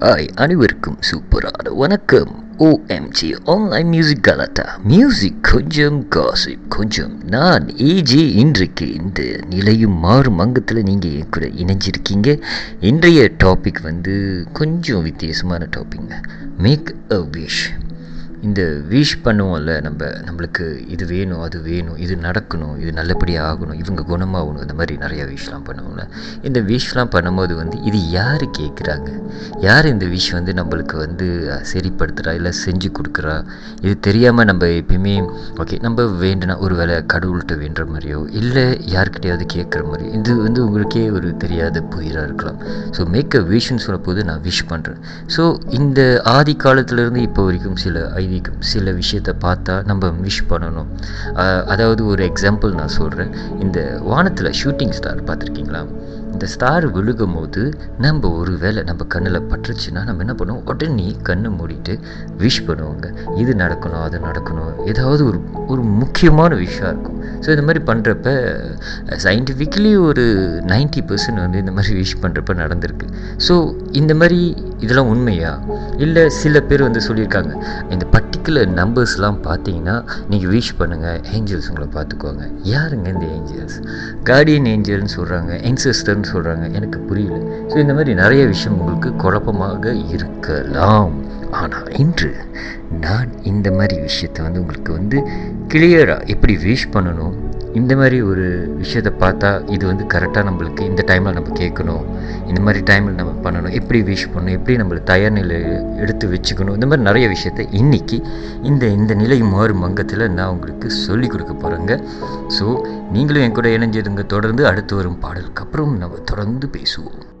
Hi அனைவருக்கும் சூப்பரான வணக்கம். ஓஎம்ஜி ஆன்லைன் மியூசிக் கலாட்டா மியூசிக் கொஞ்சம் காசிப் கொஞ்சம் நான் ஏஜி இன்றைக்கு இந்த நிலையும் மாறும் அங்கத்தில் நீங்கள் என் கூட இணைஞ்சிருக்கீங்க. இன்றைய டாபிக் வந்து கொஞ்சம் வித்தியாசமான டாபிக்ங்க மேக் அ விஷ் இந்த விஷ் பண்ணுவோம்ல நம்ம நம்மளுக்கு இது வேணும் அது வேணும் இது நடக்கணும் இது நல்லபடியாக ஆகணும் இவங்க குணமாகணும் இந்த மாதிரி நிறைய விஷயம்லாம் பண்ணுவோம்ல. இந்த விஷ்,லாம் பண்ணும்போது வந்து இது யார் கேட்குறாங்க யார் இந்த விஷ் வந்து நம்மளுக்கு வந்து சரிப்படுத்துகிறா இல்லை செஞ்சு கொடுக்குறா? இது தெரியாமல் நம்ம எப்பயுமே ஓகே நம்ம வேண்டுனா ஒரு வேளை கடவுள்கிட்ட வேண்டுற மாதிரியோ இல்லை யார்கிட்டயாவது கேட்குற மாதிரியோ இது வந்து உங்களுக்கே ஒரு தெரியாத புயிராக இருக்கலாம். ஸோ மேக் அ விஷன்னு சொல்லும்போது நான் விஷ் பண்ணுறேன் ஸோ இந்த ஆதி காலத்துலேருந்து இப்போ வரைக்கும் சில ஐதீகம் சில விஷயத்தை பார்த்தா நம்ம விஷ் பண்ணணும். அதாவது ஒரு எக்ஸாம்பிள் நான் சொல்கிறேன் இந்த வானத்தில் ஷூட்டிங் ஸ்டார் பார்த்துருக்கீங்களா? இந்த ஸ்டார் விழுகும் போது நம்ம ஒரு வேளை நம்ம கண்ணில் பட்டுருச்சுன்னா நம்ம என்ன பண்ணுவோம்? உடனே கண்ணை மூடிட்டு விஷ் பண்ணுவோங்க. இது நடக்கணும் அது நடக்கணும். ஏதாவது ஒரு ஒரு முக்கியமான விஷயம் இருக்கும். ஸோ இந்த மாதிரி பண்ணுறப்ப சயின்டிஃபிக்கலி ஒரு 90% பர்சன்ட் வந்து இந்த மாதிரி விஷ் பண்ணுறப்ப நடந்திருக்கு. ஸோ இந்த மாதிரி இதெல்லாம் உண்மையா? இல்லை சில பேர் வந்து சொல்லியிருக்காங்க இந்த பர்டிகுலர் நம்பர்ஸ்லாம் பார்த்தீங்கன்னா நீங்கள் விஷ் பண்ணுங்கள் ஏஞ்சல்ஸ் உங்களை பார்த்துக்கோங்க யாருங்க இந்த ஏஞ்சல்ஸ் கார்டியன் ஏஞ்சல்னு சொல்கிறாங்க என்சஸ்டர்னு சொல்கிறாங்க எனக்கு புரியல. ஸோ இந்த மாதிரி நிறைய விஷயம் உங்களுக்கு குழப்பமாக இருக்கலாம். ஆனால் இன்று நான் இந்த மாதிரி விஷயத்தை வந்து உங்களுக்கு வந்து கிளியராக எப்படி விஷ் பண்ணணும்? இந்த மாதிரி ஒரு விஷயத்தை பார்த்தா இது வந்து கரெக்டாக நம்மளுக்கு இந்த டைமில் நம்ம கேட்கணும். இந்த மாதிரி டைமில் நம்ம பண்ணணும். எப்படி விஷ் பண்ணணும்? எப்படி நம்மளை தயார் நிலை எடுத்து வச்சுக்கணும்? இந்த மாதிரி நிறைய விஷயத்தை இன்றைக்கி இந்த இந்த நிலை மாறும் மங்கத்தில் நான் உங்களுக்கு சொல்லிக் கொடுக்க போகிறேங்க ஸோ நீங்களும் என் கூட இணைஞ்சிருங்க. தொடர்ந்து அடுத்து வரும் பாடலுக்கு அப்புறம் நம்ம தொடர்ந்து பேசுவோம்.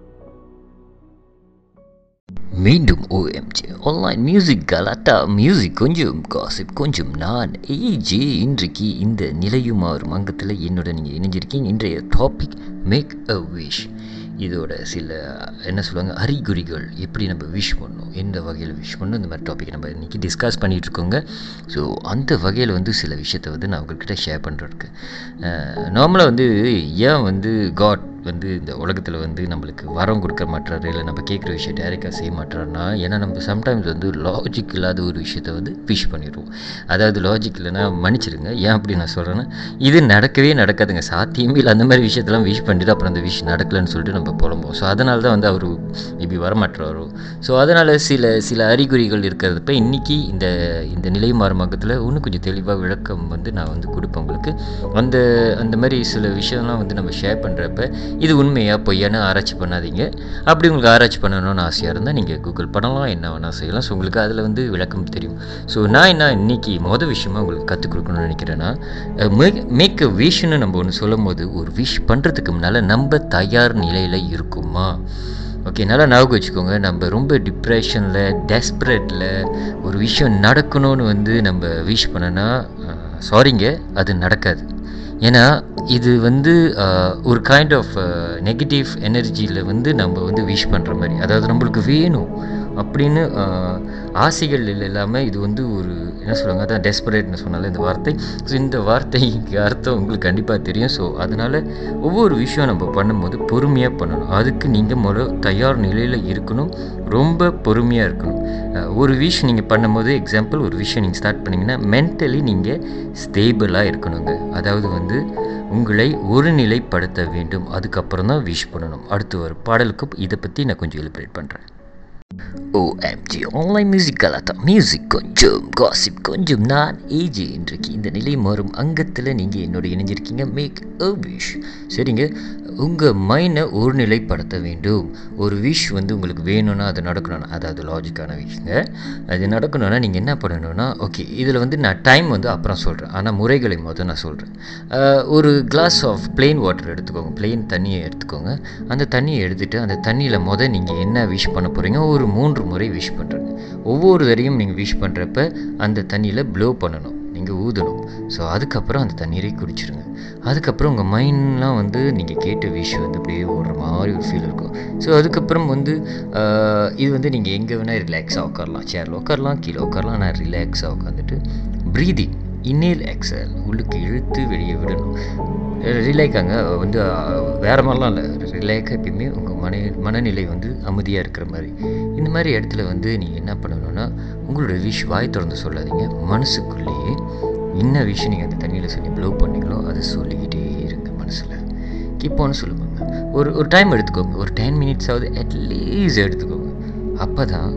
மீண்டும் ஓஎம்ஜி ஆன்லைன் மியூசிக் கலாட்டா மியூசிக் கொஞ்சம் காசிப் கொஞ்சம். நான் ஏஜே இன்றைக்கு இந்த நிலையும் மாறும் அங்கத்தில் என்னோட நீங்கள் இணைஞ்சிருக்கீங்க. இன்றைய டாபிக் மேக் அ விஷ் இதோட சில என்ன சொல்லுவாங்க அறிகுறிகள் எப்படி நம்ம விஷ் பண்ணணும்? எந்த வகையில் விஷ் பண்ணணும்? இந்த மாதிரி டாபிக் நம்ம இன்றைக்கி டிஸ்கஸ் பண்ணிகிட்டு இருக்கோங்க. ஸோ அந்த வகையில் வந்து சில விஷயத்தை வந்து நான் உங்கள்கிட்ட ஷேர் பண்ணுறதுக்கு நார்மலாக வந்து ஏன் வந்து காட் வந்து இந்த உலகத்தில் வந்து நம்மளுக்கு வரம் கொடுக்க மாட்டாரு இல்லை நம்ம கேட்குற விஷயம் டேரெக்டாக செய்ய மாட்டாருன்னா ஏன்னா நம்ம சம்டைம்ஸ் வந்து லாஜிக் இல்லாத ஒரு விஷயத்த வந்து விஷ் பண்ணிடுவோம். அதாவது லாஜிக் இல்லைன்னா மன்னிச்சிடுங்க ஏன் அப்படி நான் சொல்கிறேன்னா இது நடக்கவே நடக்காதுங்க. சாத்தியமே இல்லை. அந்த மாதிரி விஷயத்தெல்லாம் விஷ் பண்ணிட்டு அப்புறம் அந்த விஷ் நடக்கலைன்னு சொல்லிட்டு நம்ம புலம்போம் ஸோ அதனால தான் வந்து அவர் மேபி வரமாட்டுறாரோ ஸோ அதனால் சில சில அறிகுறிகள் இருக்கிறதப்ப இன்றைக்கி இந்த இந்த நிலை மாறுமாக்கத்தில் இன்னும் கொஞ்சம் தெளிவாக விளக்கம் வந்து நான் வந்து கொடுப்பேன் உங்களுக்கு. அந்த அந்த மாதிரி சில விஷயம்லாம் வந்து நம்ம ஷேர் பண்ணுறப்ப இது உண்மையாக பொய்யான்னு ஆராய்ச்சி பண்ணாதீங்க. அப்படி உங்களுக்கு ஆராய்ச்சி பண்ணணும்னு ஆசையாக இருந்தால் நீங்கள் கூகுள் பண்ணலாம் என்ன வேணால் செய்யலாம். ஸோ உங்களுக்கு அதில் வந்து விளக்கம் தெரியும். ஸோ நான் என்ன இன்னைக்கு மொதல் விஷயமா உங்களுக்கு கற்றுக் கொடுக்கணும்னு நினைக்கிறேன்னா மேக் அ விஷன்னு நம்ம ஒன்று சொல்லும் போது ஒரு விஷ் பண்ணுறதுக்கு முன்னால் நம்ம தயார் நிலையில் இருக்குமா? ஓகே நல்லா ஞாபகம் வச்சுக்கோங்க. நம்ம ரொம்ப டிப்ரெஷனில் டெஸ்பரேட்டில் ஒரு விஷயம் நடக்கணும்னு வந்து நம்ம விஷ் பண்ணோன்னா சாரிங்க அது நடக்காது. ஏன்னா இது வந்து ஒரு கைண்ட் ஆஃப் நெகட்டிவ் எனர்ஜியில் வந்து நம்ம வந்து விஷ் பண்ணுற மாதிரி. அதாவது நம்மளுக்கு வேணும். அப்படின்னு ஆசைகள் இல்லாமல் இது வந்து ஒரு என்ன சொல்லுவாங்க அதான் டெஸ்பரேட்னு சொன்னால இந்த வார்த்தை. ஸோ இந்த வார்த்தைக்கு அர்த்தம் உங்களுக்கு கண்டிப்பாக தெரியும். ஸோ அதனால் ஒவ்வொரு விஷயம் நம்ம பண்ணும்போது பொறுமையாக பண்ணணும். அதுக்கு நீங்கள் முத தயார் நிலையில் இருக்கணும். ரொம்ப பொறுமையாக இருக்கணும். ஒரு விஷயம் நீங்கள் பண்ணும்போது எக்ஸாம்பிள் ஒரு விஷயம் நீங்கள் ஸ்டார்ட் பண்ணிங்கன்னா மென்டலி நீங்கள் ஸ்டேபிளாக இருக்கணுங்க. அதாவது வந்து உங்களை ஒருநிலைப்படுத்த வேண்டும். அதுக்கப்புறம் தான் விஷ் பண்ணணும். அடுத்து ஒரு பாடலுக்கு இதை பற்றி நான் கொஞ்சம் எலிப்ரேட் பண்ணுறேன் ஓஎம்ஜி ஆன்லைன் மியூசிக் கலாத்தா மியூசிக் கொஞ்சம் காசிப் கொஞ்சம் நான் ஏஜி இன்றைக்கு இந்த நிலை மாறும் அங்கத்தில் நீங்கள் என்னோட இணைஞ்சிருக்கீங்க. மேக் அ விஷ் சரிங்க? உங்கள் மைண்டை ஒருநிலைப்படுத்த வேண்டும். ஒரு விஷ் வந்து உங்களுக்கு வேணும்னா அது நடக்கணும்னா அதாவது லாஜிக்கான விஷயங்க அது நடக்கணும்னா நீங்கள் என்ன பண்ணணும்னா ஓகே இதில் வந்து நான் டைம் வந்து அப்புறம் சொல்கிறேன் ஆனால் முறைகளை மொதல் நான் சொல்கிறேன் ஒரு கிளாஸ் ஆஃப் பிளெயின் வாட்டர் எடுத்துக்கோங்க. பிளெயின் தண்ணியை எடுத்துக்கோங்க. அந்த தண்ணியை எடுத்துகிட்டு அந்த தண்ணியில் மொதல் நீங்கள் என்ன விஷ் பண்ண போகிறீங்க ஒரு மூன்று முறை விஷ் பண்ணுறேங்க ஒவ்வொரு தடையும் நீங்கள் விஷ் பண்ணுறப்ப அந்த தண்ணியில் ப்ளோ பண்ணணும். நீங்கள் ஊதணும். ஸோ அதுக்கப்புறம் அந்த தண்ணீரை குடிச்சிருங்க. அதுக்கப்புறம் உங்கள் மைண்ட்லாம் வந்து நீங்கள் கேட்ட விஷ் வந்து அப்படியே ஓடுற மாதிரி ஒரு ஃபீல் இருக்கும். ஸோ அதுக்கப்புறம் வந்து இது வந்து நீங்கள் எங்கே வேணால் ரிலாக்ஸாக உட்காரலாம். சேரில் உட்காரலாம் கீழே உட்காரலாம். நான் ரிலாக்ஸாக உட்காந்துட்டு ப்ரீதிங் இன்னேல் எக்ஸல் உள்ளுக்கு இழுத்து வெளியே விடணும். ரிலேக்காங்க வந்து வேறு மாதிரிலாம் இல்லை. ரிலேக்காக எப்பயுமே உங்கள் மன மனநிலை வந்து அமைதியாக இருக்கிற மாதிரி. இந்த மாதிரி இடத்துல வந்து நீங்கள் என்ன பண்ணணும்னா உங்களோட விஷ் வாய் திறந்து சொல்லாதீங்க. மனசுக்குள்ளேயே என்ன விஷயம் நீங்கள் அந்த தண்ணியில் சொல்லி ப்ளோ பண்ணீங்களோ அதை சொல்லிக்கிட்டே இருங்க மனசில். கிப்போன்னு சொல்லுவாங்க ஒரு ஒரு டைம் எடுத்துக்கோங்க. ஒரு டென் மினிட்ஸாவது அட்லீஸ்ட் எடுத்துக்கோங்க. அப்போ தான்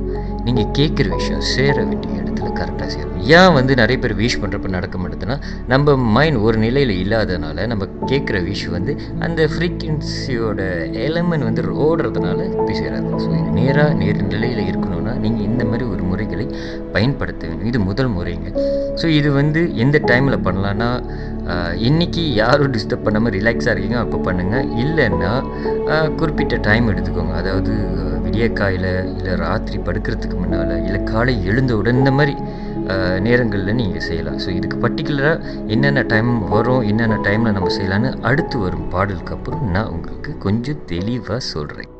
நீங்கள் கேட்குற விஷயம் சேர வேண்டிய நேரத்தில் கரெக்டாக சேரும். ஏன் வந்து நிறைய பேர் விஷ் பண்ணுறப்ப நடக்க மாட்டேதுன்னா நம்ம மைண்ட் ஒரு நிலையில் இல்லாதனால நம்ம கேட்குற விஷ் வந்து அந்த ஃப்ரீக்வன்சியோட எலமெண்ட் வந்து ஓடுறதுனால போய் சேராது ஸோ இது நேராக நேர் நிலையில் இருக்கணும்னா நீங்கள் இந்த மாதிரி ஒரு முறைகளை பயன்படுத்த வேண்டும். இது முதல் முறைங்க. ஸோ இது வந்து எந்த டைமில் பண்ணலான்னா இன்றைக்கி யாரும் டிஸ்டர்ப் பண்ணாமல் ரிலாக்ஸாக இருக்கீங்க அப்போ பண்ணுங்கள் இல்லைன்னா குறிப்பிட்ட டைம் எடுத்துக்கோங்க. அதாவது விடியக்காயில் இல்லை ராத்திரி படுக்கிறதுக்கு முன்னால் இல்லை காலை எழுந்தவுடன் இந்த மாதிரி நேரங்களில் நீங்கள் செய்யலாம். ஸோ இதுக்கு பர்டிகுலராக என்னென்ன டைம் வரும் என்னென்ன டைமில் நம்ம செய்யலான்னு அடுத்து வரும் பாடலுக்கு அப்புறம் நான் உங்களுக்கு கொஞ்சம் தெளிவாக சொல்கிறேன்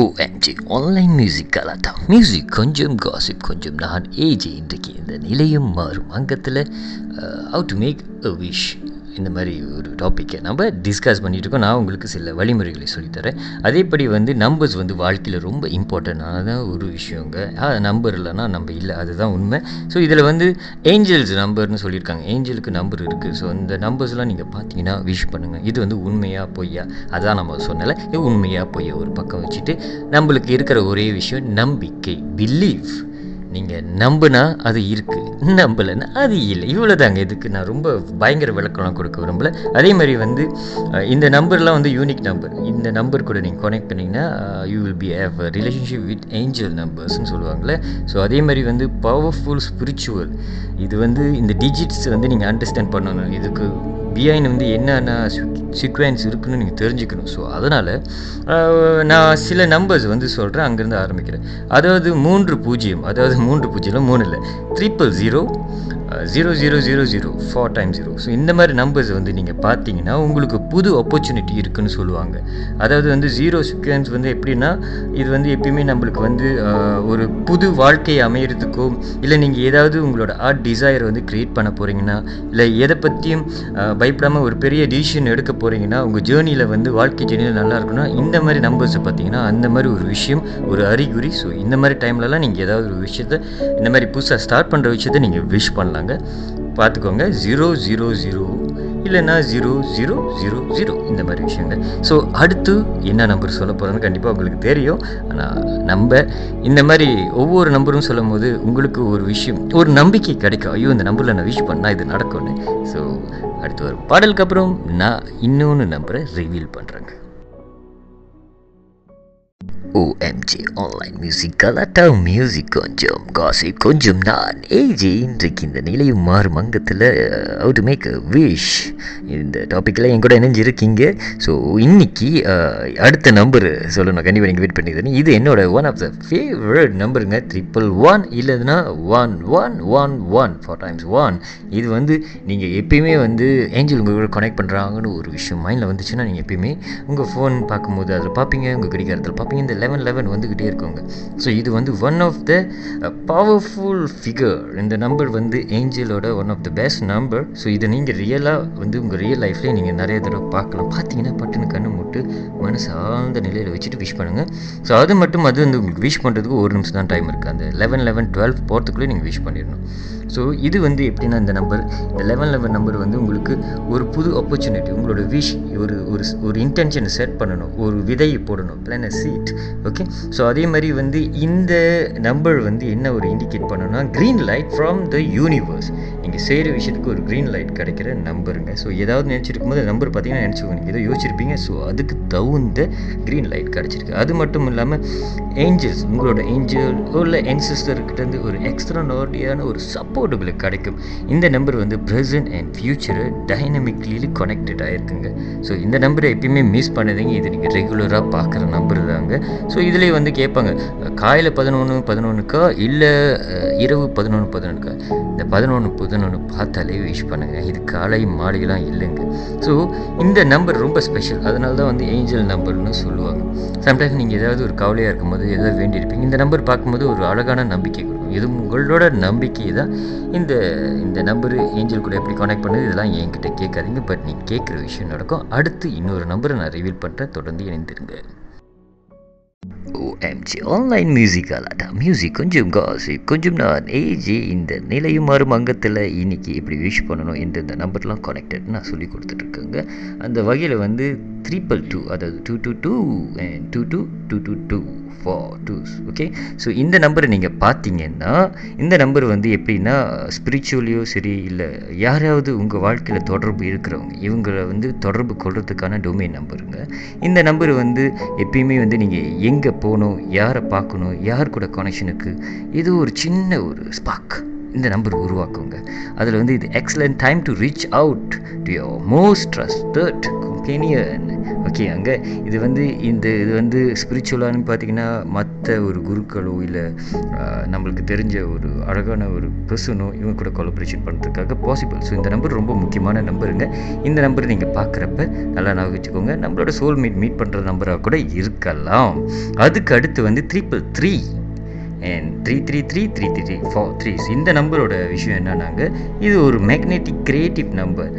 ஓஎம்ஜி ஆன்லைன் மியூசிக் கலாட்டா மியூசிக் கொஞ்சம் காசிப் கொஞ்சம் நான் ஏஜி இன்றைக்கு இந்த நிலையம் மாறும் அங்கத்தில் how to make a wish இந்த மாதிரி ஒரு டாப்பிக்கை நம்ம டிஸ்கஸ் பண்ணிகிட்டு இருக்கோம் நான் உங்களுக்கு சில வழிமுறைகளை சொல்லித்தரேன். அதேபடி வந்து நம்பர்ஸ் வந்து வாழ்க்கையில் ரொம்ப இம்பார்ட்டண்டான ஒரு விஷயங்க. நம்பர் இல்லைன்னா நம்ம இல்லை. அதுதான் உண்மை. ஸோ இதில் வந்து ஏஞ்சல்ஸ் நம்பர்னு சொல்லியிருக்காங்க. ஏஞ்சலுக்கு நம்பர் இருக்குது ஸோ இந்த நம்பர்ஸ்லாம் நீங்கள் பார்த்தீங்கன்னா விஷ் பண்ணுங்கள் இது வந்து உண்மையாக பொய்யா? அதான் நம்ம சொன்னல இது உண்மையாக பொய்யா ஒரு பக்கம் வச்சுட்டு நம்மளுக்கு இருக்கிற ஒரே விஷயம் நம்பிக்கை பிலீவ் நீங்கள் நம்புனா அது இருக்குது நம்பலைன்னா அது இல்லை. இவ்வளோதாங்க இதுக்கு நான் ரொம்ப பயங்கர விளக்கம்லாம் கொடுக்க விரும்பல. அதே மாதிரி வந்து இந்த நம்பர்லாம் வந்து யூனிக் நம்பர். இந்த நம்பர் கூட நீங்கள் கனெக்ட் பண்ணிங்கன்னா you will be have relationship with angel நம்பர்ஸ்னு சொல்லுவாங்கள்ல ஸோ அதே மாதிரி வந்து பவர்ஃபுல் ஸ்பிரிச்சுவல் இது வந்து இந்த டிஜிட்ஸ் வந்து நீங்கள் அண்டர்ஸ்டாண்ட் பண்ணணும். இதுக்கு பிஐன் வந்து என்னென்ன சீக்வன்ஸ் இருக்குன்னு நீங்கள் தெரிஞ்சுக்கணும். ஸோ அதனால் நான் சில நம்பர்ஸ் வந்து சொல்கிறேன் அங்கேருந்து ஆரம்பிக்கிறேன். அதாவது மூன்று பூஜ்ஜியம் அதாவது மூன்று பூஜ்ஜியம் மூணு இல்லை. Triple zero zero zero zero zero four time zero so இந்த மாதிரி நம்பர்ஸ் வந்து நீங்கள் பார்த்தீங்கன்னா உங்களுக்கு புது ஆப்பர்ச்சுனிட்டி இருக்குன்னு சொல்லுவாங்க. அதாவது வந்து ஜீரோ சீக்வன்ஸ் வந்து எப்படின்னா இது வந்து எப்பயுமே நம்மளுக்கு வந்து ஒரு புது வாழ்க்கையை அமையிறதுக்கோ இல்லை நீங்கள் ஏதாவது உங்களோட ஆர்ட் டிசைர் வந்து க்ரியேட் பண்ண போகிறீங்கன்னா இல்லை எதை பற்றியும் பயப்படாமல் ஒரு பெரிய டிசிஷன் எடுக்க போகிறீங்கன்னா உங்கள் ஜேர்னியில் வந்து வாழ்க்கை ஜேர்னியில் நல்லா இருக்குன்னா இந்த மாதிரி நம்பர்ஸை பார்த்தீங்கன்னா அந்த மாதிரி ஒரு விஷயம் ஒரு அறிகுறி. ஸோ இந்த மாதிரி டைம்லலாம் நீங்கள் ஏதாவது ஒரு விஷயத்த இந்த மாதிரி புதுசாக ஸ்டார்ட் பண்ணுற விஷயத்த நீங்கள் விஷ் பண்ணலாங்க. பார்த்துக்கோங்க. ஜீரோ ஜீரோ ஜீரோ இல்லைன்னா ஜீரோ ஜீரோ ஜீரோ ஜீரோ இந்த மாதிரி விஷயங்கள் ஸோ அடுத்து என்ன நம்பர் சொல்ல போகிறோன்னு கண்டிப்பாக உங்களுக்கு தெரியும். ஆனால் நம்ம இந்த மாதிரி ஒவ்வொரு நம்பரும் சொல்லும் போது உங்களுக்கு ஒரு விஷயம் ஒரு நம்பிக்கை கிடைக்கும். ஐயோ இந்த நம்பரில் நான் விஷ் பண்ணால் இது நடக்கும்னு. ஸோ அடுத்து ஒரு பாடலுக்கு அப்புறம் நான் இன்னொன்று நம்பரை ரிவீல் பண்ணுறேங்க OMG ஆன்லைன் மியூசிக் கலாட்டா மியூசிக் கொஞ்சம் காசி கொஞ்சம் நான் ஏஜி இன்றைக்கு இந்த நிலையும் மாறும் அங்கத்தில் how to make a wish இந்த டாப்பிக்கில் என் கூட இணைஞ்சிருக்கீங்க ஸோ இன்னைக்கு uh, அடுத்த நம்பர் சொல்லணும். கண்டிப்பாக நீங்கள் வெயிட் பண்ணிக்கிறேன் இது என்னோட ஒன் ஆஃப் த ஃபேவரட் நம்பருங்க ட்ரிப்பிள் ஒன் இல்லைன்னா one one one one four times one இது வந்து நீங்கள் எப்பயுமே வந்து ஏஞ்சல் உங்கள் கூட கனெக்ட் பண்ணுறாங்கன்னு ஒரு விஷயம் மைண்டில் வந்துச்சுன்னா நீங்கள் எப்பயுமே உங்கள் ஃபோன் பார்க்கும்போது அதில் பார்ப்பீங்க. உங்கள் கடிகாரத்தில் பார்ப்பீங்க. இந்த லெவன் லெவன் வந்துக்கிட்டே இருக்குங்க. ஸோ இது வந்து one of the powerful figure இந்த நம்பர் வந்து ஏஞ்சலோட one of the best number so இதை நீங்கள் ரியலாக வந்து உங்கள் ரியல் லைஃப்லேயே நீங்கள் நிறைய தடவை பார்க்கலாம். பார்த்தீங்கன்னா பட்டுன்னு கண்ணு முட்டு மனசு ஆழ்ந்த நிலையில் வச்சுட்டு விஷ் பண்ணுங்கள் ஸோ அது மட்டும் அது வந்து உங்களுக்கு விஷ் பண்ணுறதுக்கு ஒரு நிமிஷம் தான் டைம் இருக்குது அந்த லெவன் லெவன் டுவெல் போகிறதுக்குள்ளே நீங்கள் விஷ் பண்ணிடணும். ஸோ இது வந்து எப்படின்னா இந்த நம்பர் இந்த லெவன் லெவன் நம்பர் வந்து உங்களுக்கு ஒரு புது ஆப்பர்ச்சுனிட்டி உங்களோட விஷ் ஒரு ஒரு ஒரு இன்டென்ஷனை செட் பண்ணணும் ஒரு விதையை போடணும் plan a seed okay so அதே மாதிரி வந்து இந்த நம்பர் வந்து என்ன ஒரு இண்டிகேட் பண்ணணும்னா green light from the universe நீங்கள் செய்கிற விஷயத்துக்கு ஒரு க்ரீன் லைட் கிடைக்கிற நம்பருங்க. ஸோ ஏதாவது நினச்சிருக்கும் போது நம்பர் பார்த்தீங்கன்னா நினச்சிக்கோங்க. நீங்கள் ஏதோ யோசிச்சிருப்பீங்க. ஸோ அதுக்கு தகுந்த க்ரீன் லைட் கிடச்சிருக்கு. அது மட்டும் இல்லாமல் ஏஞ்சல்ஸ் உங்களோட ஏஞ்சல் இல்லை என்சிஸ்டர்கிட்டேருந்து ஒரு எக்ஸ்ட்ரா நார்டியான ஒரு சப்போர்ட் உங்களுக்கு கிடைக்கும். இந்த நம்பர் வந்து ப்ரெசன்ட் அண்ட் ஃப்யூச்சரை டைனமிக்லி கனெக்டட் ஆகிருக்குங்க ஸோ இந்த நம்பரை எப்பயுமே மிஸ் பண்ணாதீங்க. இது நீங்கள் ரெகுலராக பார்க்குற நம்பர் தாங்க. ஸோ இதுலேயே வந்து கேட்பாங்க காலையில் பதினொன்று பதினொன்றுக்கா இல்லை இரவு பதினொன்று பதினொன்றுக்கா இந்த பதினொன்று பதினொன்று ஒன்று பார்த்தாலே விஷ் பண்ணுங்கள் இது காலை மாலையெல்லாம் இல்லைங்க. ஸோ இந்த நம்பர் ரொம்ப ஸ்பெஷல் அதனால தான் வந்து ஏஞ்சல் நம்பர்னு சொல்லுவாங்க. சம்டைம்ஸ் நீங்கள் ஏதாவது ஒரு கவலையாக இருக்கும்போது ஏதாவது வேண்டியிருப்பீங்க இந்த நம்பர் பார்க்கும்போது ஒரு அழகான நம்பிக்கை கொடுக்கும். இது உங்களோட நம்பிக்கை தான். இந்த இந்த நம்பரு ஏஞ்சல் கூட எப்படி கனெக்ட் பண்ணுது இதெல்லாம் என்கிட்ட கேட்காதீங்க. பட் நீங்கள் கேட்குற விஷயம் நடக்கும். அடுத்து இன்னொரு நம்பரை நான் ரிவீல் பண்ணுறேன் தொடர்ந்து இணைந்திருங்க. ஓஎம்ஜி ஆன்லைன் மியூசிக் அலாட்டா மியூசிக் கொஞ்சம் காசு கொஞ்சம் நான் ஏஜி இந்த நிலையும் மாறும் அங்கத்தில் இன்னைக்கு இப்படி விஷ் பண்ணணும் இந்த இந்த நம்பர்லாம் கனெக்டட் நான் சொல்லி கொடுத்துட்ருக்கேங்க. அந்த வகையில் வந்து த்ரீபிள் டூ அதாவது two two two and two two two two two four twos okay so இந்த நம்பரை நீங்கள் பார்த்தீங்கன்னா இந்த நம்பர் வந்து எப்படின்னா ஸ்பிரிச்சுவலியோ சரி இல்லை யாராவது உங்கள் வாழ்க்கையில் தொடர்பு இருக்கிறவங்க இவங்களை வந்து தொடர்பு கொள்றதுக்கான டொமைன் நம்பருங்க இந்த நம்பர் வந்து எப்பயுமே வந்து நீங்கள் எங்கே போகணும் யாரை பார்க்கணும் யார் கூட கனெக்ஷனுக்கு ஏதோ ஒரு சின்ன ஒரு ஸ்பாக் இந்த நம்பர் உருவாக்குங்க. அதில் வந்து இது excellent time to reach out to your most trusted companion okay அங்கே இது வந்து இந்த இது வந்து ஸ்பிரிச்சுவலானு பார்த்தீங்கன்னா மற்ற ஒரு குருக்களோ இல்லை நம்மளுக்கு தெரிஞ்ச ஒரு அழகான ஒரு பர்சனோ இவங்க கூட கொலபரேஷன் பண்ணுறதுக்காக பாசிபிள் ஸோ இந்த நம்பர் ரொம்ப முக்கியமான நம்பருங்க இந்த நம்பர் நீங்கள் பார்க்குறப்ப நல்லா ஞாபகம் வச்சுக்கோங்க. நம்மளோட சோல் மீட் மீட் பண்ணுற நம்பராக கூட இருக்கலாம். அதுக்கு அடுத்து வந்து three three and three three three three three four threes இந்த நம்பரோட விஷயம் என்னன்னாங்க இது ஒரு magnetic creative number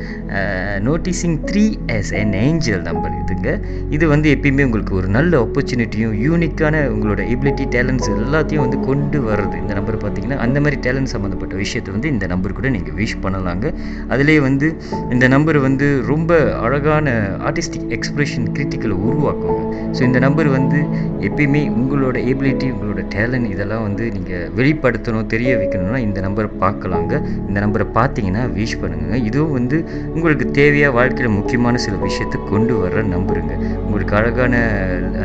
noticing three is an angel number இதுங்க. இது வந்து எப்பயுமே உங்களுக்கு ஒரு நல்ல ஆப்பர்ச்சுனிட்டியும் யூனிக்கான உங்களோட எபிலிட்டி டேலண்ட்ஸ் எல்லாத்தையும் வந்து கொண்டு வர்றது. இந்த நம்பர் பார்த்தீங்கன்னா அந்த மாதிரி டேலண்ட் சம்மந்தப்பட்ட விஷயத்தை வந்து இந்த நம்பர் கூட நீங்கள் விஷ் பண்ணலாங்க. அதுலேயே வந்து இந்த நம்பர் வந்து ரொம்ப அழகான ஆர்டிஸ்டிக் எக்ஸ்ப்ரெஷன் கிரிட்டிக்கலை உருவாக்கும் ஸோ இந்த நம்பர் வந்து எப்பயுமே உங்களோட எபிலிட்டி உங்களோட டேலண்ட் இதெல்லாம் வந்து நீங்கள் வெளிப்படுத்தணும் தெரிய வைக்கணும்னா இந்த நம்பரை பார்க்கலாங்க. இந்த நம்பரை பார்த்தீங்கன்னா விஷ் பண்ணுங்க இதுவும் வந்து உங்களுக்கு தேவையாக வாழ்க்கையில் முக்கியமான சில விஷயத்தை கொண்டு வர்ற நம்பருங்க. உங்களுக்கு அழகான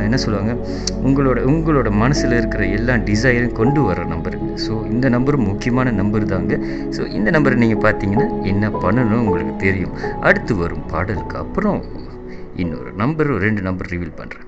என்ன சொல்லுவாங்க உங்களோட உங்களோட மனசில் இருக்கிற எல்லா டிசைரும் கொண்டு வர்ற நம்பருங்க ஸோ இந்த நம்பரும் முக்கியமான நம்பர் தாங்க. ஸோ இந்த நம்பரை நீங்கள் பார்த்தீங்கன்னா என்ன பண்ணணும் உங்களுக்கு தெரியும். அடுத்து வரும் பாடலுக்கு அப்புறம் இன்னொரு நம்பர் ரெண்டு நம்பர் ரிவீல் பண்ணுறேன்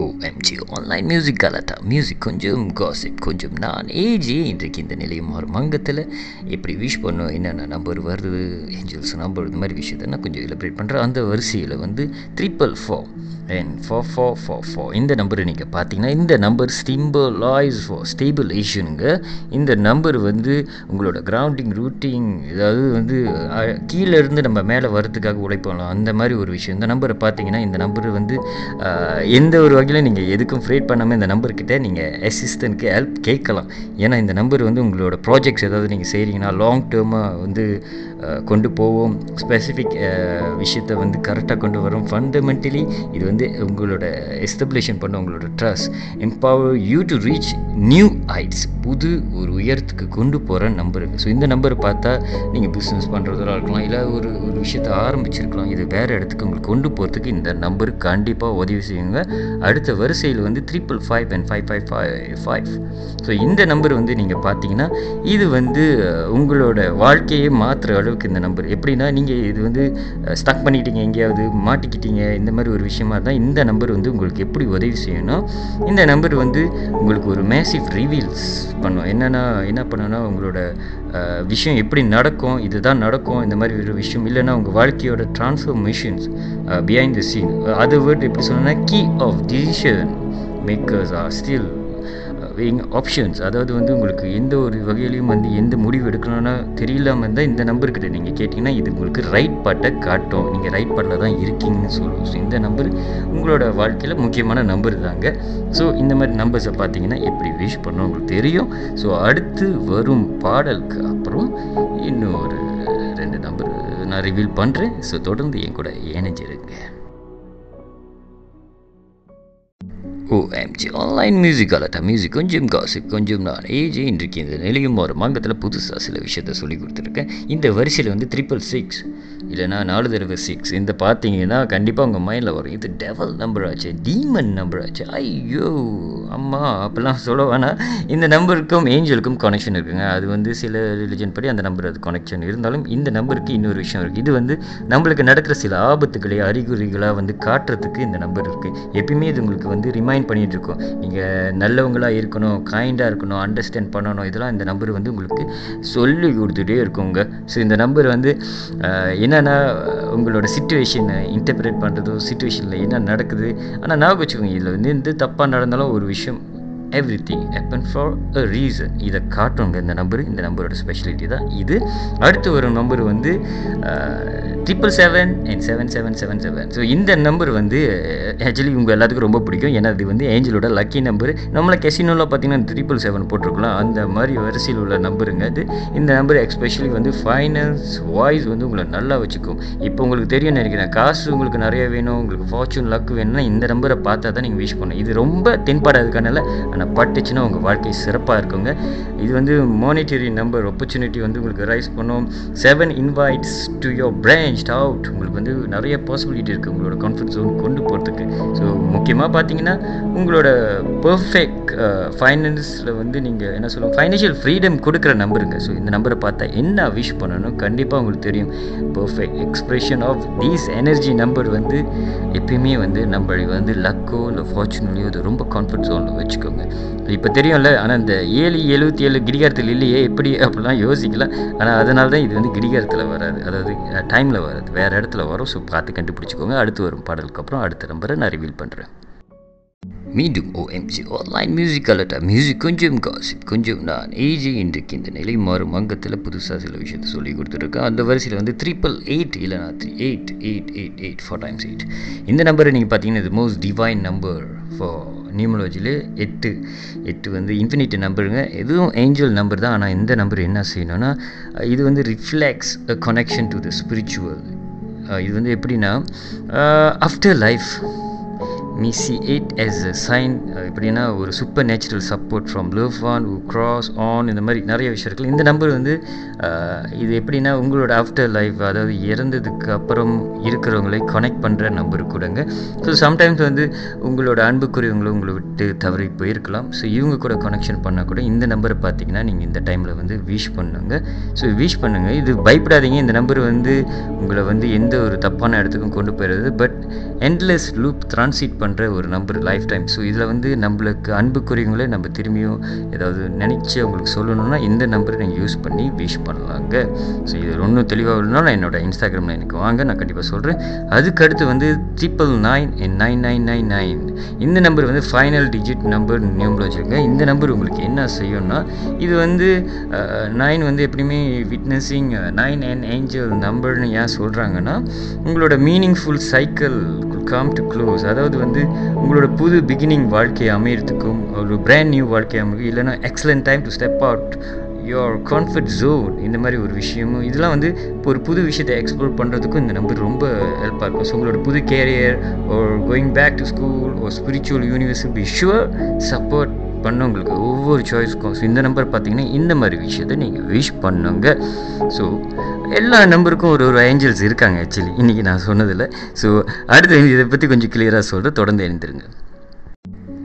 Oh. OMG online music Galatta music கொஞ்சம் காசிப் கொஞ்சம் நான் ஏஜி இன்றைக்கு இந்த நிலையம் மாறும் மங்கத்தில் எப்படி விஷ் பண்ணும் என்னென்ன நம்பர் வருது ஏஞ்சல்ஸ் நம்பர் இந்த மாதிரி விஷயத்தை நான் கொஞ்சம் எலிப்ரேட் பண்ணுறேன் அந்த வரிசையில் வந்து triple four and four four four four இந்த நம்பர் நீங்கள் பார்த்தீங்கன்னா இந்த நம்பர் சிம்பிளைஸ் ஃபார் ஸ்டேபிளேஷனுங்க இந்த நம்பர் வந்து உங்களோட கிரவுண்டிங் ரூட்டிங் ஏதாவது வந்து கீழே இருந்து நம்ம மேலே வரதுக்காக உழைப்போம் அந்த மாதிரி ஒரு விஷயம். இந்த நம்பரை பார்த்தீங்கன்னா இந்த நம்பர் வந்து எந்த ஒரு வகையில் நீங்கள் எதுக்கும் ஃப்ரேட் பண்ணாமல் இந்த நம்பர்கிட்ட நீங்கள் அசிஸ்டண்ட்க்கு ஹெல்ப் கேட்கலாம். ஏன்னா இந்த நம்பர் வந்து உங்களோட ப்ராஜெக்ட்ஸ் ஏதாவது நீங்கள் செய்கிறீங்கன்னா லாங் டேர்மாக வந்து கொண்டு போவோம். ஸ்பெசிஃபிக் விஷயத்தை வந்து கரெக்டாக கொண்டு வரும். ஃபண்டமெண்டலி இது வந்து உங்களோட எஸ்டப்ளிஷன் பண்ண உங்களோட trust empower you to reach new heights புது ஒரு உயரத்துக்கு கொண்டு போகிற நம்பருங்க ஸோ இந்த நம்பரை பார்த்தா நீங்கள் பிஸ்னஸ் பண்ணுறதெல்லாம் இருக்கலாம் இல்லை ஒரு ஒரு விஷயத்தை ஆரம்பிச்சிருக்கலாம். இது வேறு இடத்துக்கு உங்களுக்கு கொண்டு போகிறதுக்கு இந்த நம்பர் கண்டிப்பாக உதவி செய்யுங்க. அடுத்த வரிசையில் வந்து triple five and five five five five so இந்த நம்பர் வந்து நீங்கள் பார்த்தீங்கன்னா இது வந்து உங்களோட வாழ்க்கையை மாற்றுற அளவு அளவுக்கு இந்த நம்பர் எப்படின்னா நீங்கள் இது வந்து ஸ்டக் பண்ணிட்டீங்க எங்கேயாவது மாட்டிக்கிட்டீங்க இந்த மாதிரி ஒரு விஷயமா இருந்தால் இந்த நம்பர் வந்து உங்களுக்கு எப்படி உதவி செய்யணும் இந்த நம்பர் வந்து உங்களுக்கு ஒரு மேசிவ் ரிவீல்ஸ் பண்ணும். என்னென்னா என்ன பண்ணோன்னா உங்களோட விஷயம் எப்படி நடக்கும் இதுதான் நடக்கும் இந்த மாதிரி ஒரு விஷயம். இல்லைன்னா உங்கள் வாழ்க்கையோட டிரான்ஸ்ஃபர்மேஷன்ஸ் பிஹைண்ட் த சீன் அது வேர்ட் எப்படி சொன்னோன்னா key of decision makers are still options அதாவது வந்து உங்களுக்கு எந்த ஒரு வகையிலையும் வந்து எந்த முடிவு எடுக்கணும்னா தெரியலாமல் இருந்தால் இந்த நம்பர்கிட்ட நீங்கள் கேட்டிங்கன்னா இது உங்களுக்கு ரைட் பாட்டை காட்டும். நீங்கள் ரைட் பாட்டில் தான் இருக்கீங்கன்னு சொல்லுவோம். ஸோ இந்த நம்பர் உங்களோட வாழ்க்கையில் முக்கியமான நம்பர் தாங்க. ஸோ இந்த மாதிரி நம்பர்ஸை பார்த்தீங்கன்னா எப்படி விஷ் பண்ணணும் உங்களுக்கு தெரியும். ஸோ அடுத்து வரும் பாடலுக்கு அப்புறம் ஒரு ரெண்டு நம்பர் நான் ரிவீல் பண்ணுறேன் ஸோ தொடர்ந்து என் கூட இணைஞ்சிருங்க. OMG online music Galatta music கொஞ்சம் காசிப் கொஞ்சம் நான் ஏஜி இன்றைக்கு இந்த நிலையும் ஒரு மங்கத்தில் புதுசாக சில விஷயத்த சொல்லி கொடுத்துருக்கேன் இந்த வரிசையில் வந்து ட்ரிபிள் சிக்ஸ் இல்லைனா நாலு தடவை சிக்ஸ் இந்த பார்த்தீங்கன்னா கண்டிப்பாக உங்கள் மைண்டில் வரும் இது டெவல் நம்பர் ஆச்சு டீமன் நம்பர் ஆச்சு ஐயோ அம்மா அப்போல்லாம் சொல்ல வேணாம் இந்த நம்பருக்கும் ஏஞ்சலுக்கும் கனெக்ஷன் இருக்குங்க அது வந்து சில ரிலிஜன் படி அந்த நம்பர் அது கனெக்ஷன் இருந்தாலும் இந்த நம்பருக்கு இன்னொரு விஷயம் இருக்குது இது வந்து நம்மளுக்கு நடக்கிற சில ஆபத்துக்களை அறிகுறிகளாக வந்து காட்டுறதுக்கு இந்த நம்பர் இருக்குது எப்பயுமே இது உங்களுக்கு வந்து ரிமைண்ட் பண்ணிகிட்டு இருக்கோம் நீங்கள் நல்லவங்களாக இருக்கணும் கைண்டாக இருக்கணும் அண்டர்ஸ்டாண்ட் பண்ணணும் இதெல்லாம் இந்த நம்பர் வந்து உங்களுக்கு சொல்லி கொடுத்துட்டே இருக்குங்க. ஸோ இந்த நம்பர் வந்து என்னென்னா உங்களோட சுச்சுவேஷனை இன்டர்பிரேட் பண்ணுறதோ சுச்சுவேஷனில் என்ன நடக்குது ஆனால் நான் வச்சுக்கோங்க இதில் வந்து எந்த தப்பாக நடந்தாலும் ஒரு விஷயம் everything happen for a reason இதை காட்டுங்க இந்த நம்பர் இந்த நம்பரோட ஸ்பெஷலிட்டி தான் இது. அடுத்து வரும் நம்பர் வந்து triple seven and seven seven seven seven so இந்த நம்பர் வந்து ஆக்சுவலி உங்கள் எல்லாத்துக்கும் ரொம்ப பிடிக்கும். ஏன்னா அது வந்து ஏஞ்சலோட லக்கி நம்பர் நம்மளை கெசினோவில் பார்த்தீங்கன்னா ட்ரிபிள் செவன் போட்டிருக்கலாம். அந்த மாதிரி வரிசையில் உள்ள நம்பருங்க அது. இந்த நம்பர் எக்ஸ்பெஷலி வந்து ஃபைனான்ஸ் வாய்ஸ் வந்து உங்களை நல்லா வச்சுக்கும். இப்போ உங்களுக்கு தெரியும் நினைக்கிறேன். காசு உங்களுக்கு நிறைய வேணும். உங்களுக்கு ஃபார்ச்சூன் லக் வேணும்னா இந்த நம்பரை பார்த்தா தான் நீங்கள் விஷ் பண்ணணும். இது ரொம்ப தென்படாதுக்கானால ஆனால் பட்டுச்சுன்னா உங்கள் வாழ்க்கை சிறப்பாக இருக்குங்க. இது வந்து மானிட்டரி நம்பர் ஆப்பர்ச்சுனிட்டி வந்து உங்களுக்கு ரைஸ் பண்ணும். Seven invites to your branch out உங்களுக்கு வந்து நிறைய பாசிபிலிட்டி இருக்குது உங்களோட கம்ஃபர்ட் ஜோன் கொண்டு போகிறதுக்கு ஸோ முக்கியமாக பார்த்தீங்கன்னா உங்களோட பர்ஃபெக்ட் ஃபைனான்ஸில் வந்து நீங்கள் என்ன சொல்லுவோம் ஃபைனான்ஷியல் ஃப்ரீடம் கொடுக்குற நம்பருங்க ஸோ இந்த நம்பரை பார்த்தா என்ன விஷ் பண்ணணும் கண்டிப்பாக உங்களுக்கு தெரியும். Perfect expression of these energy number வந்து எப்பயுமே வந்து நம்மளை வந்து லக்கோ இல்லை அது ரொம்ப கான்ஃபிடன்ஸ் ஒன்று வச்சுக்கோங்க. இப்போ தெரியும்ல ஆனால் இந்த ஏழு எழுபத்தி ஏழு கிடிகாரத்தில் இல்லையே எப்படி அப்படிலாம் யோசிக்கலாம் ஆனால் அதனால தான் இது வந்து கிடிகாரத்தில் வராது. அதாவது டைமில் வராது. வேறு இடத்துல வரும். ஸோ பார்த்து கண்டுபிடிச்சிக்கோங்க. அடுத்து வரும் பாடலுக்கு அப்புறம் அடுத்த நம்பரை நான் ரிவீல் பண்ணுறேன் மீண்டும் OMG online music Galatta music கொஞ்சம் காசிப் கொஞ்சம் நான் ஏஜி இன்றைக்கு இந்த நிலை மாறும். அங்கத்தில் புதுசாக சில விஷயத்தை சொல்லி கொடுத்துருக்கேன் அந்த வரிசையில் வந்து ட்ரிபிள் எயிட் இல்லைனா three eight eight eight eight four times eight இந்த நம்பரை நீங்கள் பார்த்தீங்கன்னா இது மோஸ்ட் டிவைன் நம்பர் ஃபார் நியூமலஜிலே எட்டு. எட்டு வந்து இன்ஃபினிட்டி நம்பருங்க எதுவும் ஏஞ்சல் நம்பர் தான். ஆனால் இந்த நம்பர் என்ன செய்யணும்னா இது வந்து reflex a connection to the spiritual இது வந்து எப்படின்னா after life me see it as a sign எப்படின்னா ஒரு supernatural support from love on cross on இந்த மாதிரி நிறைய விஷயம் இருக்குது இந்த நம்பர் வந்து இது எப்படின்னா உங்களோட ஆஃப்டர் லைஃப் அதாவது இறந்ததுக்கு அப்புறம் இருக்கிறவங்களை கனெக்ட் பண்ணுற நம்பர் கூடங்க. ஸோ சம்டைம்ஸ் வந்து உங்களோட அன்புக்குரியவங்களும் உங்களை விட்டு தவறி போயிருக்கலாம். ஸோ இவங்க கூட கனெக்ஷன் பண்ணால் கூட இந்த நம்பரை பார்த்தீங்கன்னா நீங்கள் இந்த டைமில் வந்து விஷ் பண்ணுங்க. ஸோ விஷ் பண்ணுங்கள் இது பயப்படாதீங்க. இந்த நம்பர் வந்து உங்களை வந்து எந்த ஒரு தப்பான இடத்துக்கும் கொண்டு போயிடுறது பட் என்லெஸ் லூப் ட்ரான்சிட் பண்ணுற ஒரு நம்பர் லைஃப் டைம் ஸோ இதில் வந்து நம்மளுக்கு அன்புக்குரியவங்களே நம்ம திரும்பியும் ஏதாவது நினச்சி அவங்களுக்கு சொல்லணும்னா இந்த நம்பரை நீங்கள் யூஸ் பண்ணி விஷ் பண்ணலாங்க. ஸோ இது ஒன்றும் தெளிவாக இல்லைனா நான் என்னோட இன்ஸ்டாகிராமில் எனக்கு வாங்க நான் கண்டிப்பாக சொல்கிறேன் அதுக்கடுத்து வந்து triple nine nine nine nine nine இந்த நம்பர் வந்து ஃபைனல் டிஜிட் நம்பர் நியூமில் வச்சுருங்க. இந்த நம்பர் உங்களுக்கு என்ன செய்யும்னா இது வந்து நைன் வந்து எப்படியுமே விட்னஸிங் நைன் அண்ட் ஏஞ்சல் நம்பர்னு ஏன் சொல்கிறாங்கன்னா உங்களோட meaningful cycle come to close அதாவது வந்து உங்களோட புது பிகினிங் வாழ்க்கை அமையறதுக்கும் ஒரு பிராண்ட் நியூ வாழ்க்கை அமைக்கும் இல்லைனா excellent time to step out your comfort zone இந்த மாதிரி ஒரு விஷயமும் இதெல்லாம் வந்து இப்போ ஒரு புது விஷயத்தை எக்ஸ்ப்ளோர் பண்ணுறதுக்கும் இந்த நம்பர் ரொம்ப ஹெல்ப்பாக இருக்கும். ஸோ உங்களோட புது கேரியர் ஒரு கோயிங் பேக் டு ஸ்கூல் ஒரு spiritual universe be sure support பண்ண உங்களுக்கு ஒவ்வொரு சாய்ஸ்க்கும் ஸோ இந்த நம்பர் பார்த்தீங்கன்னா இந்த மாதிரி விஷயத்தை நீங்கள் விஷ் பண்ணுங்க. ஸோ எல்லா நம்பருக்கும் ஒரு ஒரு ஏஞ்சல்ஸ் இருக்காங்க ஆக்சுவலி இன்றைக்கி நான் சொன்னதில்லை. ஸோ அடுத்து இதை பற்றி கொஞ்சம் கிளியராக சொல்கிறேன் தொடர்ந்து எழுந்திருங்க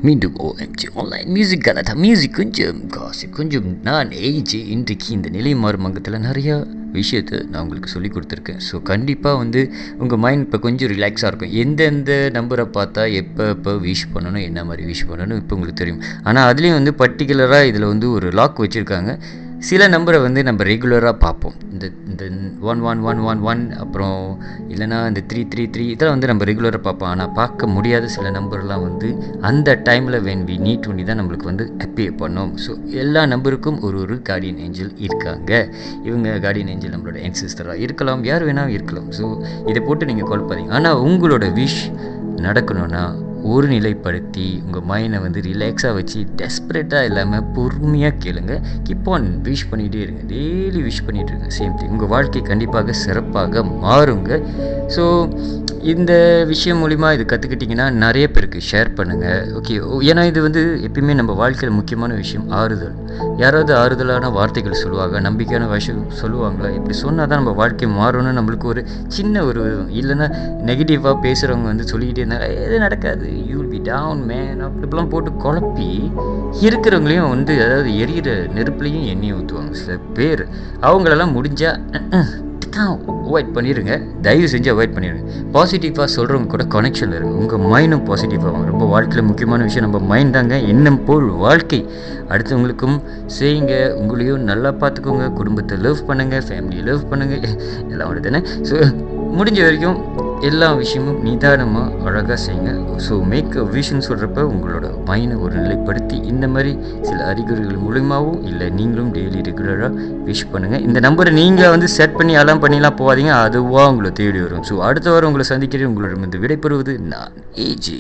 மீண்டும் OMG online music Galatta music கொஞ்சம் காசு கொஞ்சம் நான் ஏஜி இன்றைக்கு இந்த நிலை மாறும் அங்கத்தில் நிறையா விஷயத்தை நான் உங்களுக்கு சொல்லி கொடுத்துருக்கேன். ஸோ கண்டிப்பாக வந்து உங்கள் மைண்ட் இப்போ கொஞ்சம் ரிலாக்ஸாக இருக்கும். எந்தெந்த நம்பரை பார்த்தா எப்போ எப்போ விஷ் பண்ணணும் என்ன மாதிரி விஷ் பண்ணணும் இப்போ உங்களுக்கு தெரியும். ஆனால் அதுலேயும் வந்து பர்டிகுலராக இதில் வந்து ஒரு லாக் வச்சுருக்காங்க. சில நம்பரை வந்து நம்ம ரெகுலராக பார்ப்போம். இந்த இந்த one one one one one அப்புறம் இல்லைனா இந்த த்ரீ த்ரீ த்ரீ இதெல்லாம் வந்து நம்ம ரெகுலராக பார்ப்போம். ஆனால் பார்க்க முடியாத சில நம்பர்லாம் வந்து அந்த டைமில் வென் வி நீட் ஒண்டி தான் நம்மளுக்கு வந்து அப்பியர் பண்ணோம். ஸோ எல்லா நம்பருக்கும் ஒரு ஒரு கார்டியன் ஏஞ்சல் இருக்காங்க. இவங்க கார்டியன் ஏஞ்சல் நம்மளோட என்சிஸ்டராக இருக்கலாம். யார் வேணாலும் இருக்கலாம். ஸோ இதை போட்டு நீங்கள் குழப்பாதீங்க ஆனால் உங்களோட விஷ் நடக்கணும்னா ஒரு நிலைப்படுத்தி உங்கள் மைண்டை வந்து ரிலாக்ஸாக வச்சு டெஸ்பரேட்டாக இல்லாமல் பொறுமையாக கேளுங்க. கீப் ஆன் விஷ் பண்ணிகிட்டே இருங்க. டெய்லி விஷ் பண்ணிகிட்டு இருங்க. சேம் திங் உங்கள் வாழ்க்கை கண்டிப்பாக சிறப்பாக மாறுங்க. ஸோ இந்த விஷயம் மூலிமா இது கற்றுக்கிட்டிங்கன்னா நிறைய பேருக்கு ஷேர் பண்ணுங்கள் ஓகே ஏன்னா இது வந்து எப்பயுமே நம்ம வாழ்க்கையில் முக்கியமான விஷயம் ஆறுதல். யாராவது ஆறுதலான வார்த்தைகள் சொல்லுவாங்க நம்பிக்கையான விஷயம் சொல்லுவாங்களா? இப்படி சொன்னால் தான் நம்ம வாழ்க்கை மாறணும்னு நம்மளுக்கு ஒரு சின்ன ஒரு இல்லைன்னா நெகட்டிவாக பேசுகிறவங்க வந்து சொல்லிக்கிட்டே இருந்தாங்க எது நடக்காது. You will be down man அப்படிலாம் போட்டு குழப்பி இருக்கிறவங்களையும் வந்து அதாவது எரியிற நெருப்புலையும் எண்ணெய் ஊற்றுவாங்க சில பேர். அவங்களெல்லாம் முடிஞ்சால் அவாய்ட் பண்ணிடுங்க தயவு செஞ்சு அவாய்ட் பண்ணிடுங்க பாசிட்டிவாக சொல்கிறவங்க கூட கனெக்ஷனில் இருங்க. உங்கள் மைண்டும் பாசிட்டிவாகும் ரொம்ப வாழ்க்கையில் முக்கியமான விஷயம் நம்ம மைண்ட் தாங்க. எண்ணம் போல் வாழ்க்கை. அடுத்தவங்களுக்கும் செய்யுங்க. உங்களையும் நல்லா பார்த்துக்கோங்க. குடும்பத்தை லவ் பண்ணுங்கள் ஃபேமிலியை லவ் பண்ணுங்கள் எல்லாம் ஒன்று தானே ஸோ முடிஞ்ச வரைக்கும் எல்லா விஷயமும் நிதானமாக அழகாக செய்யுங்க. ஸோ மேக் அ விஷன் சொல்கிறப்ப உங்களோட மைண்டை ஒரு நிலைப்படுத்தி இந்த மாதிரி சில அறிகுறிகள் மூலியமாகவும் இல்லை நீங்களும் டெய்லி ரெகுலராக விஷ் பண்ணுங்கள் இந்த நம்பரை நீங்கள் வந்து செட் பண்ணி அலாம் பண்ணிலாம் போகாதீங்க. அதுவாக உங்களை தேடி வரும். ஸோ அடுத்த வாரம் உங்களை சந்திக்கிறேன். உங்களிடம் விடைபெறுவது நான் ஏஜி